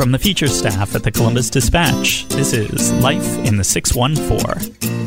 From the feature staff at the Columbus Dispatch, this is Life in the 614.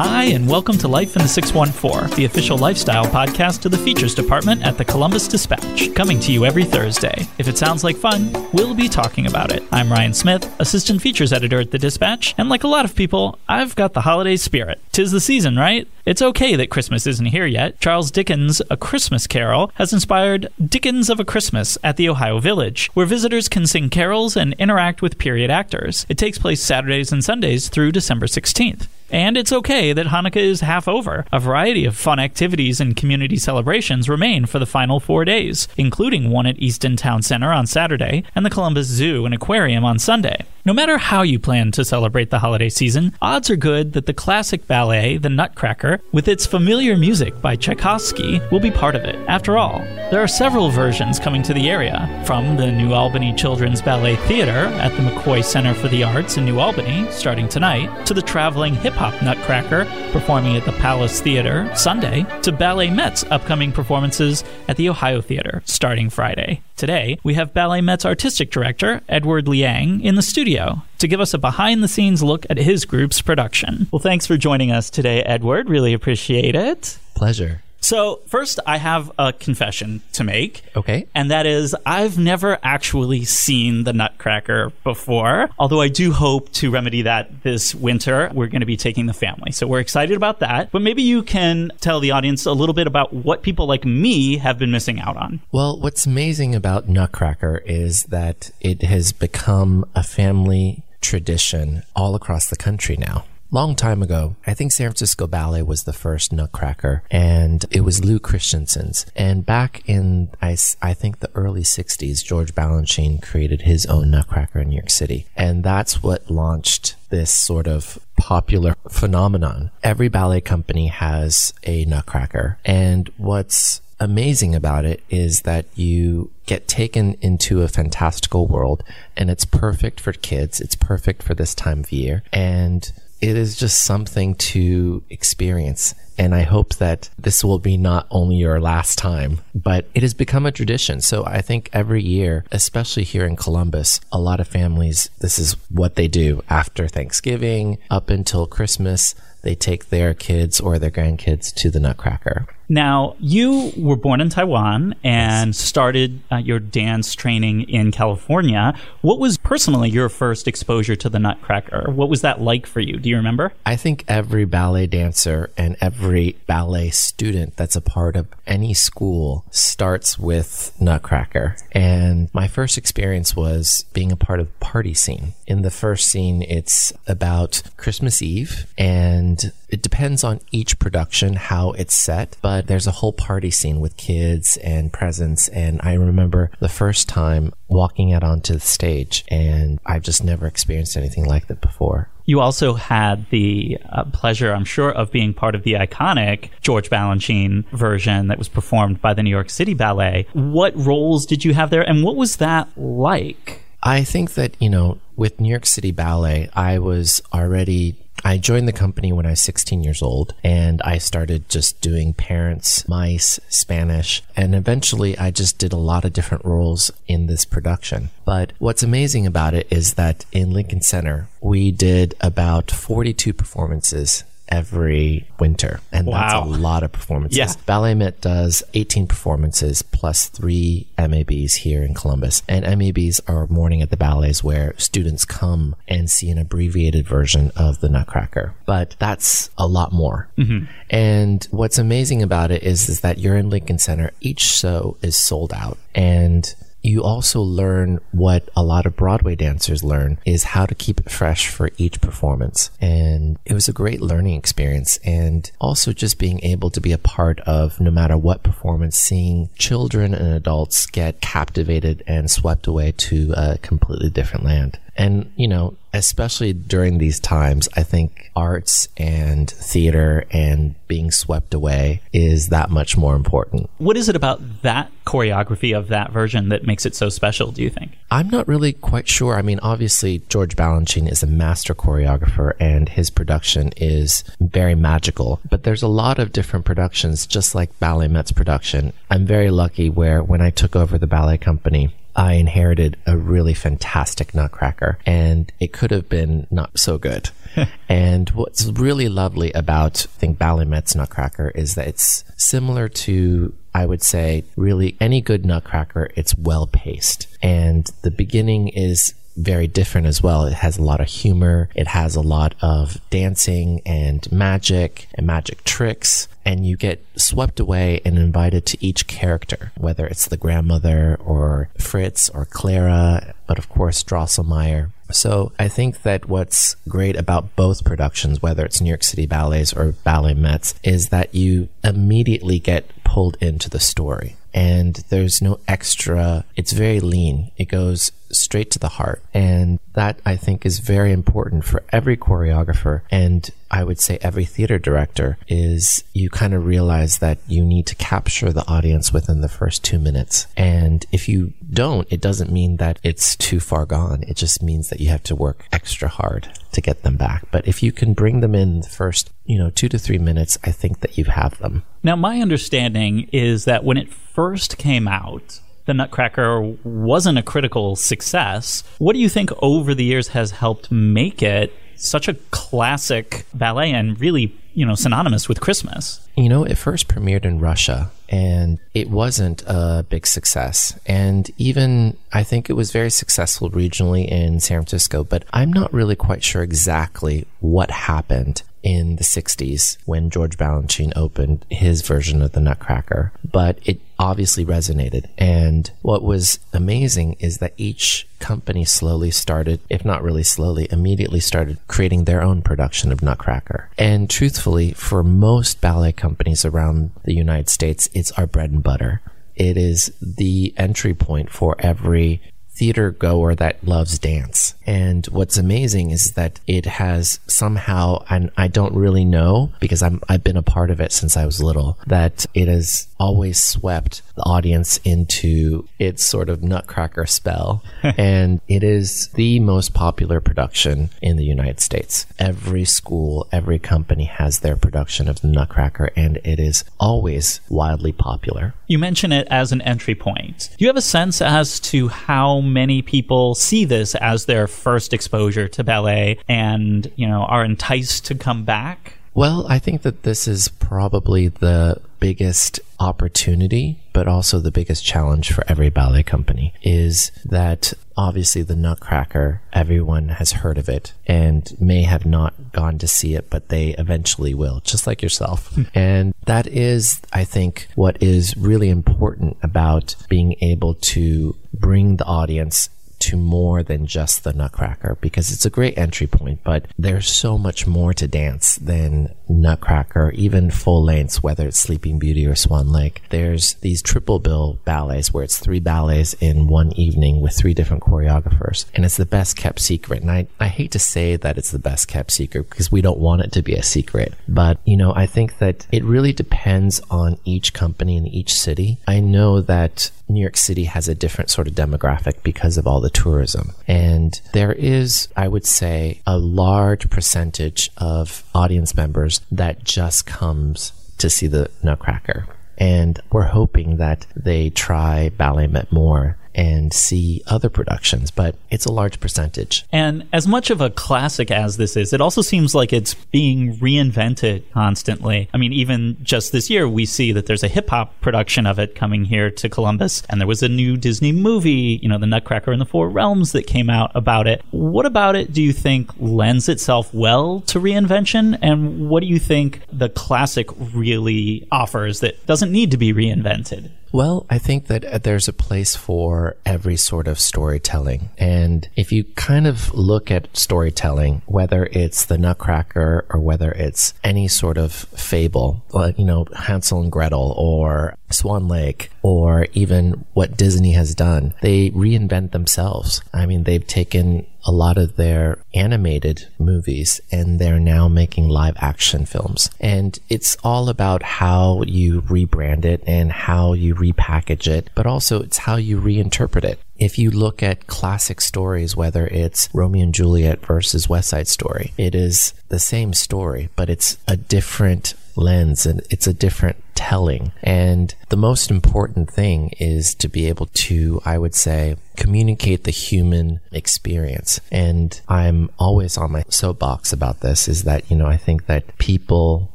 Hi, and welcome to Life in the 614, the official lifestyle podcast of the features department at the Columbus Dispatch, coming to you every Thursday. If it sounds like fun, we'll be talking about it. I'm Ryan Smith, assistant features editor at the Dispatch, and like a lot of people, I've got the holiday spirit. Tis the season, right? It's okay that Christmas isn't here yet. Charles Dickens' A Christmas Carol has inspired Dickens of a Christmas at the Ohio Village, where visitors can sing carols and interact with period actors. It takes place Saturdays and Sundays through December 16th. And it's okay that Hanukkah is half over. A variety of fun activities and community celebrations remain for the final four days, including one at Easton Town Center on Saturday and the Columbus Zoo and Aquarium on Sunday. No matter how you plan to celebrate the holiday season, odds are good that the classic ballet, The Nutcracker, with its familiar music by Tchaikovsky, will be part of it. After all, there are several versions coming to the area, from the New Albany Children's Ballet Theater at the McCoy Center for the Arts in New Albany, starting tonight, to the traveling hip hop Nutcracker, performing at the Palace Theater Sunday, to BalletMet's upcoming performances at the Ohio Theater, starting Friday. Today, we have BalletMet's artistic director, Edwaard Liang, in the studio to give us a behind the scenes look at his group's production. Well, thanks for joining us today, Edwaard. Really appreciate it. Pleasure. So, first, I have a confession to make. Okay. And that is, I've never actually seen the Nutcracker before, although I do hope to remedy that this winter. We're going to be taking the family. So, we're excited about that. But maybe you can tell the audience a little bit about what people like me have been missing out on. Well, what's amazing about Nutcracker is that it has become a family tradition all across the country now. Long time ago, I think San Francisco Ballet was the first Nutcracker, and it was Lew Christensen's. And back in, I, I think, the early 60s, George Balanchine created his own Nutcracker in New York City. And that's what launched this sort of popular phenomenon. Every ballet company has a Nutcracker. And what's amazing about it is that you get taken into a fantastical world and it's perfect for kids. It's perfect for this time of year. And it is just something to experience. And I hope that this will be not only your last time, but it has become a tradition. So I think every year, especially here in Columbus, a lot of families, this is what they do after Thanksgiving up until Christmas. They take their kids or their grandkids to the Nutcracker. Now, you were born in Taiwan and started uh, your dance training in California. What was personally your first exposure to the Nutcracker? What was that like for you? Do you remember? I think every ballet dancer and every ballet student that's a part of any school starts with Nutcracker. And my first experience was being a part of party scene. In the first scene, it's about Christmas Eve and it depends on each production how it's set, but there's a whole party scene with kids and presents. And I remember the first time walking out onto the stage, and I've just never experienced anything like that before. You also had the uh, pleasure, I'm sure, of being part of the iconic George Balanchine version that was performed by the New York City Ballet. What roles did you have there, and what was that like? I think that, you know, with New York City Ballet, I was already I joined the company when I was 16 years old and I started just doing parents, mice, Spanish, and eventually I just did a lot of different roles in this production. But what's amazing about it is that in Lincoln Center, we did about 42 performances every winter. And wow. that's a lot of performances. Yeah. BalletMet does 18 performances plus three MABs here in Columbus. And MABs are morning at the ballets where students come and see an abbreviated version of the Nutcracker. But that's a lot more. Mm-hmm. And what's amazing about it is, is that you're in Lincoln Center. Each show is sold out. And you also learn what a lot of Broadway dancers learn is how to keep it fresh for each performance. And it was a great learning experience. And also just being able to be a part of no matter what performance, seeing children and adults get captivated and swept away to a completely different land. And, you know, especially during these times, I think arts and theater and being swept away is that much more important. What is it about that choreography of that version that makes it so special, do you think? I'm not really quite sure. I mean, obviously, George Balanchine is a master choreographer and his production is very magical, but there's a lot of different productions, just like BalletMet's production. I'm very lucky where when I took over the ballet company, I inherited a really fantastic Nutcracker, and it could have been not so good. and what's really lovely about I think BalletMet's Nutcracker is that it's similar to I would say really any good Nutcracker. It's well paced, and the beginning is very different as well. It has a lot of humor. It has a lot of dancing and magic and magic tricks and you get swept away and invited to each character, whether it's the grandmother or Fritz or Clara, but of course Drosselmeyer. So I think that what's great about both productions, whether it's New York City Ballets or BalletMet's, is that you immediately get pulled into the story and there's no extra. It's very lean. It goes straight to the heart. And that I think is very important for every choreographer. And I would say every theater director is you kind of realize that you need to capture the audience within the first two minutes. And if you don't, it doesn't mean that it's too far gone. It just means that you have to work extra hard to get them back. But if you can bring them in the first, you know, two to three minutes, I think that you have them. Now, my understanding is that when it first came out, the Nutcracker wasn't a critical success. What do you think over the years has helped make it such a classic ballet and really, you know, synonymous with Christmas? You know, it first premiered in Russia and it wasn't a big success. And even I think it was very successful regionally in San Francisco, but I'm not really quite sure exactly what happened in the 60s when George Balanchine opened his version of the Nutcracker, but it obviously resonated. And what was amazing is that each company slowly started, if not really slowly, immediately started creating their own production of Nutcracker. And truthfully, for most ballet companies around the United States, it's our bread and butter. It is the entry point for every theater goer that loves dance. And what's amazing is that it has somehow, and I don't really know because I'm, I've been a part of it since I was little, that it has always swept the audience into its sort of nutcracker spell. and it is the most popular production in the United States. Every school, every company has their production of the nutcracker, and it is always wildly popular. You mention it as an entry point. Do you have a sense as to how many people see this as their first exposure to ballet and, you know, are enticed to come back? Well, I think that this is probably the biggest opportunity, but also the biggest challenge for every ballet company is that obviously the Nutcracker, everyone has heard of it and may have not gone to see it, but they eventually will, just like yourself. Hmm. and that is, I think, what is really important about being able to bring the audience to more than just the Nutcracker because it's a great entry point, but there's so much more to dance than Nutcracker, even full lengths, whether it's Sleeping Beauty or Swan Lake. There's these triple bill ballets where it's three ballets in one evening with three different choreographers, and it's the best kept secret. And I, I hate to say that it's the best kept secret because we don't want it to be a secret, but you know, I think that it really depends on each company in each city. I know that New York City has a different sort of demographic because of all the tourism. And there is, I would say, a large percentage of audience members that just comes to see the Nutcracker. And we're hoping that they try BalletMet more and see other productions, but it's a large percentage. And as much of a classic as this is, it also seems like it's being reinvented constantly. I mean, even just this year, we see that there's a hip hop production of it coming here to Columbus, and there was a new Disney movie, you know, The Nutcracker and the Four Realms, that came out about it. What about it do you think lends itself well to reinvention? And what do you think the classic really offers that doesn't need to be reinvented? Well, I think that uh, there's a place for every sort of storytelling. And if you kind of look at storytelling, whether it's the Nutcracker or whether it's any sort of fable, like, you know, Hansel and Gretel or Swan Lake or even what Disney has done, they reinvent themselves. I mean, they've taken a lot of their animated movies and they're now making live action films. And it's all about how you rebrand it and how you repackage it, but also it's how you reinterpret it. If you look at classic stories, whether it's Romeo and Juliet versus West Side Story, it is the same story, but it's a different lens and it's a different telling. And the most important thing is to be able to, I would say, communicate the human experience. And I'm always on my soapbox about this is that, you know, I think that people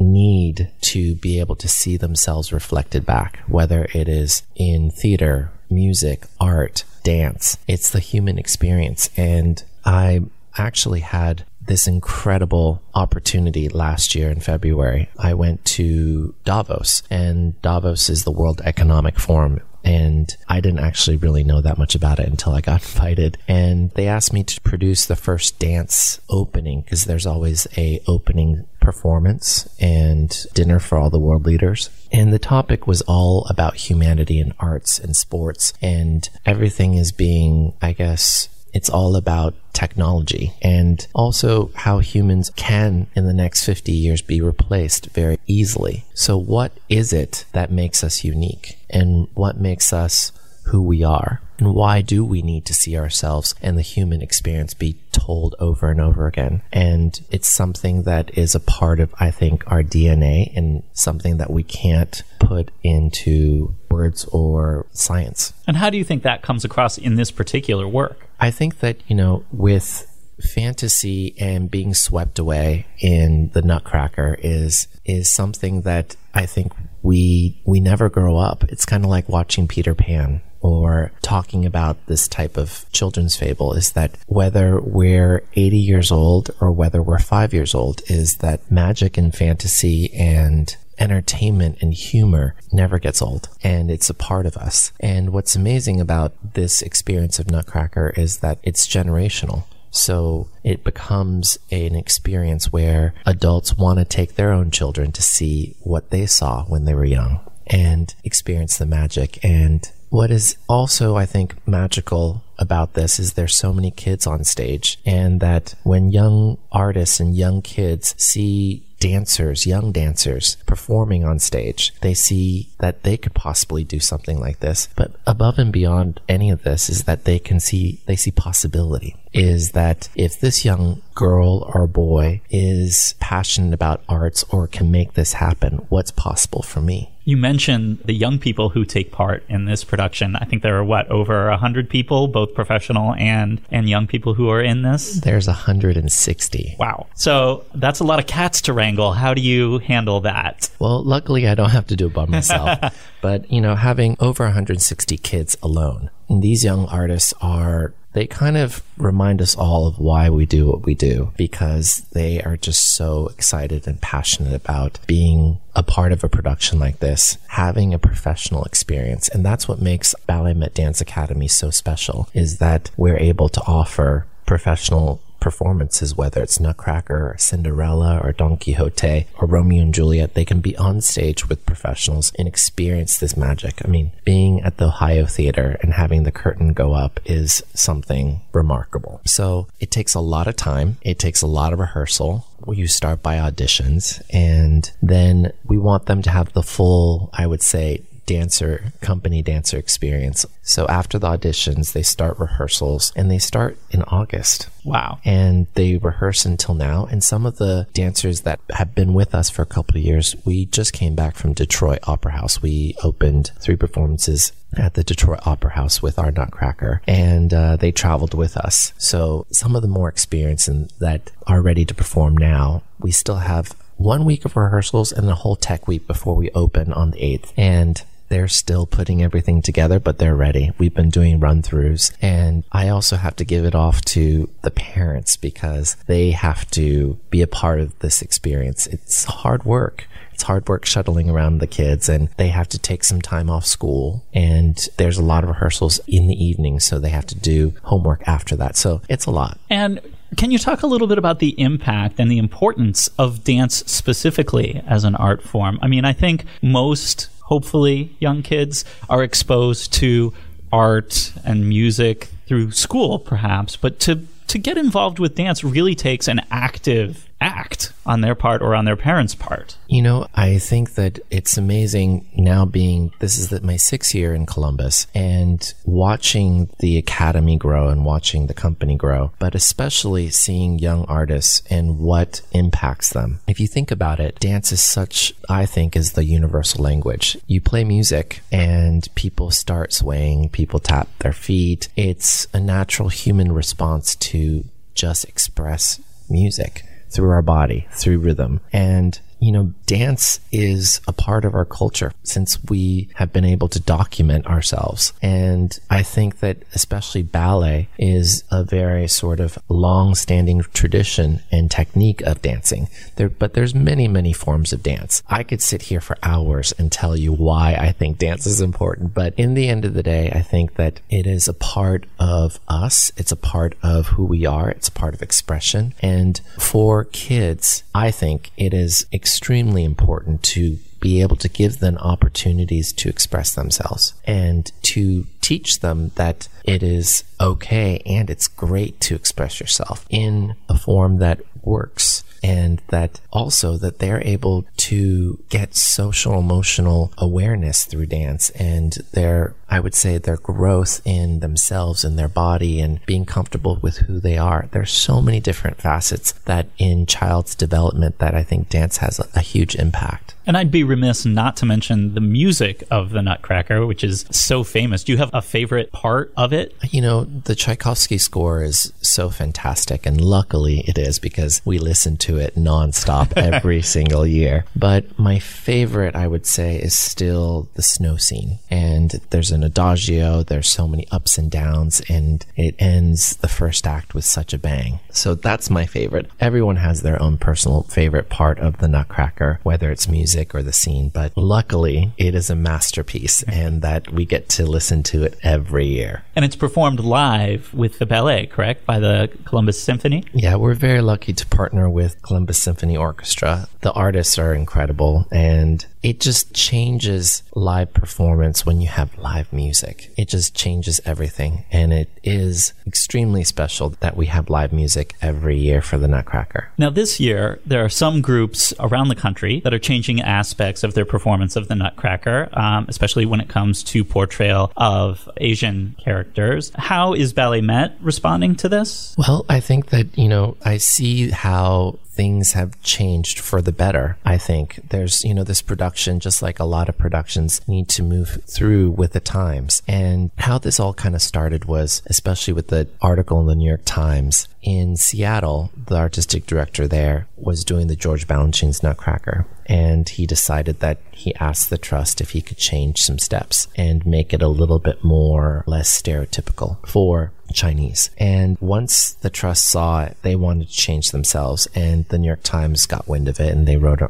need to be able to see themselves reflected back, whether it is in theater, music, art, dance. It's the human experience. And I actually had this incredible opportunity last year in February. I went to Davos, and Davos is the World Economic Forum. And I didn't actually really know that much about it until I got invited. And they asked me to produce the first dance opening because there's always a opening performance and dinner for all the world leaders. And the topic was all about humanity and arts and sports. And everything is being, I guess, it's all about technology and also how humans can in the next 50 years be replaced very easily. So what is it that makes us unique and what makes us who we are? And why do we need to see ourselves and the human experience be told over and over again? And it's something that is a part of, I think, our DNA and something that we can't put into words or science. And how do you think that comes across in this particular work? I think that, you know, with fantasy and being swept away in the Nutcracker is is something that I think we we never grow up. It's kind of like watching Peter Pan or talking about this type of children's fable is that whether we're 80 years old or whether we're 5 years old is that magic and fantasy and entertainment and humor never gets old and it's a part of us. And what's amazing about this experience of Nutcracker is that it's generational. So it becomes an experience where adults want to take their own children to see what they saw when they were young and experience the magic. And what is also, I think, magical about this is there's so many kids on stage and that when young artists and young kids see dancers, young dancers performing on stage, they see that they could possibly do something like this. But above and beyond any of this is that they can see, they see possibility. Is that if this young girl or boy is passionate about arts or can make this happen, what's possible for me? You mentioned the young people who take part in this production. I think there are what over a hundred people, both professional and and young people who are in this. There's 160. Wow! So that's a lot of cats to wrangle. How do you handle that? Well, luckily I don't have to do it by myself. but you know, having over 160 kids alone, and these young artists are they kind of remind us all of why we do what we do because they are just so excited and passionate about being a part of a production like this, having a professional experience. And that's what makes BalletMet Dance Academy so special is that we're able to offer professional performances, whether it's Nutcracker or Cinderella or Don Quixote or Romeo and Juliet, they can be on stage with professionals and experience this magic. I mean, being at the Ohio Theater and having the curtain go up is something remarkable. So it takes a lot of time. It takes a lot of rehearsal. You start by auditions and then we want them to have the full, I would say, dancer, company dancer experience. So after the auditions, they start rehearsals and they start in August. Wow. And they rehearse until now. And some of the dancers that have been with us for a couple of years, we just came back from Detroit Opera House. We opened three performances at the Detroit Opera House with our Nutcracker, and uh, they traveled with us. So some of the more experienced and that are ready to perform now, we still have one week of rehearsals and the whole tech week before we open on the 8th. And they're still putting everything together, but they're ready. We've been doing run throughs. And I also have to give it off to the parents because they have to be a part of this experience. It's hard work. It's hard work shuttling around the kids and they have to take some time off school and there's a lot of rehearsals in the evening so they have to do homework after that so it's a lot and can you talk a little bit about the impact and the importance of dance specifically as an art form i mean i think most hopefully young kids are exposed to art and music through school perhaps. But to to get involved with dance really takes an active act on their part or on their parents' part. You know, I think that it's amazing now being this is the, my sixth year in Columbus and watching the academy grow and watching the company grow, but especially seeing young artists and what impacts them. If you think about it, dance is such, I think, is the universal language. You play music and people start swaying, people tap their feet. It's a natural human response to just express music through our body, through rhythm. And you know, dance is a part of our culture since we have been able to document ourselves. And I think that especially ballet is a very sort of long standing tradition and technique of dancing. There, but there's many, many forms of dance. I could sit here for hours and tell you why I think dance is important. But in the end of the day, I think that it is a part of us. It's a part of who we are. It's a part of expression. And for kids, I think it is extremely important to be able to give them opportunities to express themselves and to teach them that it is okay and it's great to express yourself in a form that works and that also that they're able to get social emotional awareness through dance and their I would say their growth in themselves and their body and being comfortable with who they are. There's so many different facets that in child's development that I think dance has a, huge impact. And I'd be remiss not to mention the music of the Nutcracker, which is so famous. Do you have a favorite part of it? You know, the Tchaikovsky score is so fantastic, and luckily it is because we listen to it nonstop every single year. But my favorite, I would say, is still the snow scene. And there's an adagio, there's so many ups and downs, and it ends the first act with such a bang. So that's my favorite. Everyone has their own personal favorite part of the Nutcracker, whether it's music or the scene, but luckily it is a masterpiece and that we get to listen to it every year. And it's performed live with the ballet, correct? By the Columbus Symphony? Yeah, we're very lucky to partner with Columbus Symphony Orchestra. The artists are incredible and it just changes live performance when you have live music. It just changes everything. And it is extremely special that we have live music every year for the Nutcracker. Now, this year, there are some groups around the country that are changing aspects of their performance of the Nutcracker, um, especially when it comes to portrayal of Asian characters. How is BalletMet responding to this? Well, I think that, you know, I see how things have changed for the better. I think there's, you know, this production, just like a lot of productions need to move through with the times. And how this all kind of started was, especially with the article in the New York Times in Seattle, the artistic director there was doing the George Balanchine's Nutcracker. And he decided that he asked the trust if he could change some steps and make it a little bit more less stereotypical for Chinese. And once the trust saw it, they wanted to change themselves. And the New York Times got wind of it and they wrote an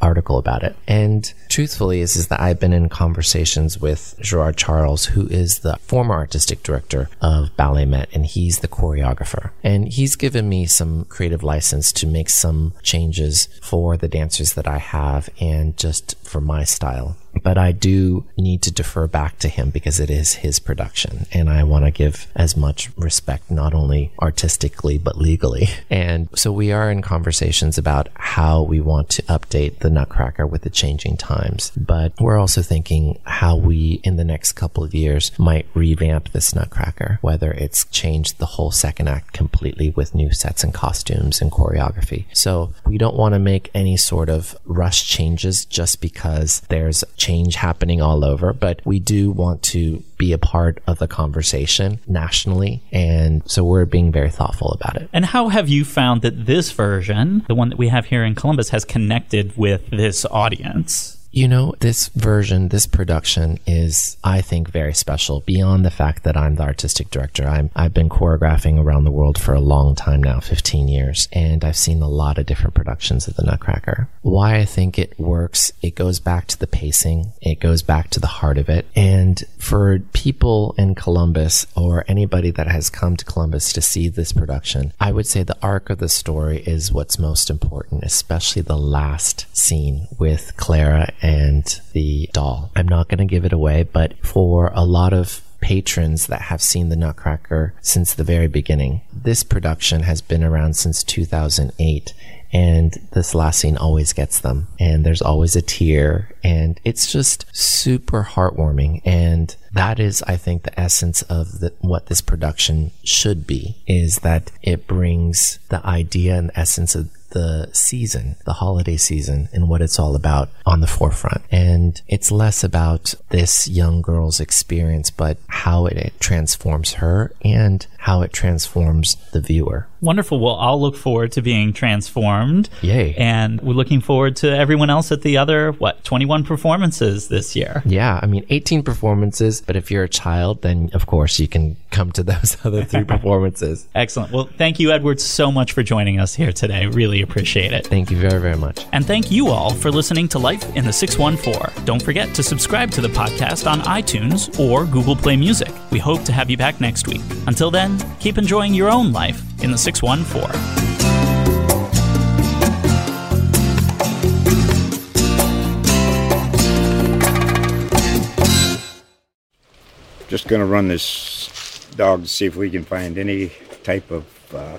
article about it. And truthfully is, is that I've been in conversations with Gerard Charles, who is the former artistic director of BalletMet, and he's the choreographer. And he's given me some creative license to make some changes for the dancers that I have and just for my style but I do need to defer back to him because it is his production and I want to give as much respect, not only artistically, but legally. And so we are in conversations about how we want to update the Nutcracker with the changing times. But we're also thinking how we, in the next couple of years, might revamp this Nutcracker, whether it's changed the whole second act completely with new sets and costumes and choreography. So we don't want to make any sort of rush changes just because there's change happening all over, but we do want to be a part of the conversation nationally. And so we're being very thoughtful about it. And how have you found that this version, the one that we have here in Columbus, has connected with this audience? You know, this version, this production is, I think, very special beyond the fact that I'm the artistic director. I'm, I've been choreographing around the world for a long time now, 15 years, and I've seen a lot of different productions of the Nutcracker. Why I think it works, it goes back to the pacing, it goes back to the heart of it. And for people in Columbus or anybody that has come to Columbus to see this production, I would say the arc of the story is what's most important, especially the last scene with Clara and the doll. I'm not going to give it away, but for a lot of patrons that have seen the Nutcracker since the very beginning, this production has been around since 2008 and this last scene always gets them and there's always a tear and it's just super heartwarming and that is i think the essence of the, what this production should be is that it brings the idea and the essence of the season, the holiday season, and what it's all about on the forefront. And it's less about this young girl's experience, but how it, it transforms her and how it transforms the viewer. Wonderful. Well, I'll look forward to being transformed. Yay. And we're looking forward to everyone else at the other, what, 21 performances this year. Yeah. I mean, 18 performances, but if you're a child, then of course you can come to those other three performances. Excellent. Well, thank you, Edwaard, so much for joining us here today. Really appreciate it. Thank you very, very much. And thank you all for listening to Life in the 614. Don't forget to subscribe to the podcast on iTunes or Google Play Music. We hope to have you back next week. Until then, keep enjoying your own life in the 614. Just going to run this dog to see if we can find any type of uh,